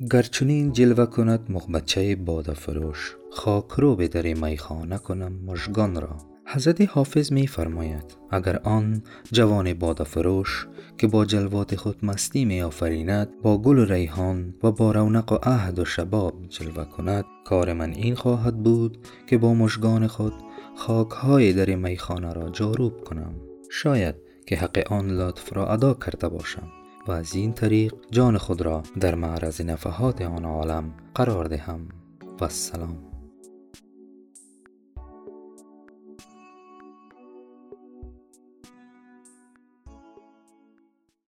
گرچنین جلوه کند مغبچه باده فروش خاک رو به در میخانه کنم مژگان را. حضرت حافظ می فرماید اگر آن جوان باده فروش که با جلوات خود مستی می آفریند با گل و ریحان و با رونق و عهد و شباب جلوه کند کار من این خواهد بود که با مژگان خود خاک های در میخانه را جاروب کنم. شاید که حق آن لطف را ادا کرده باشم. و از این طریق جان خود را در معرض نفحات آن عالم قرار دهم. و السلام.